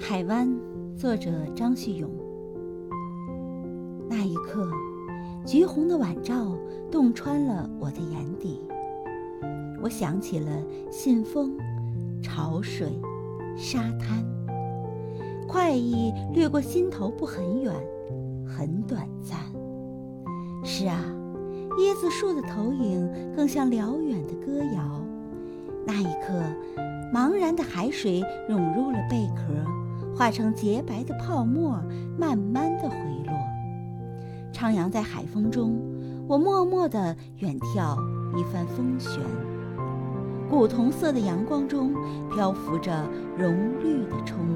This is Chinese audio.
海湾，作者张旭勇。那一刻，橘红的晚照洞穿了我的眼底。我想起了信风、潮水、沙滩，快意掠过心头，不很远，很短暂。是啊，椰子树的投影更像辽远的歌谣。那一刻，茫然的海水涌入了贝壳，化成洁白的泡沫，慢慢的回落。徜徉在海风中，我默默地远眺一番风旋。古铜色的阳光中，漂浮着融绿的冲。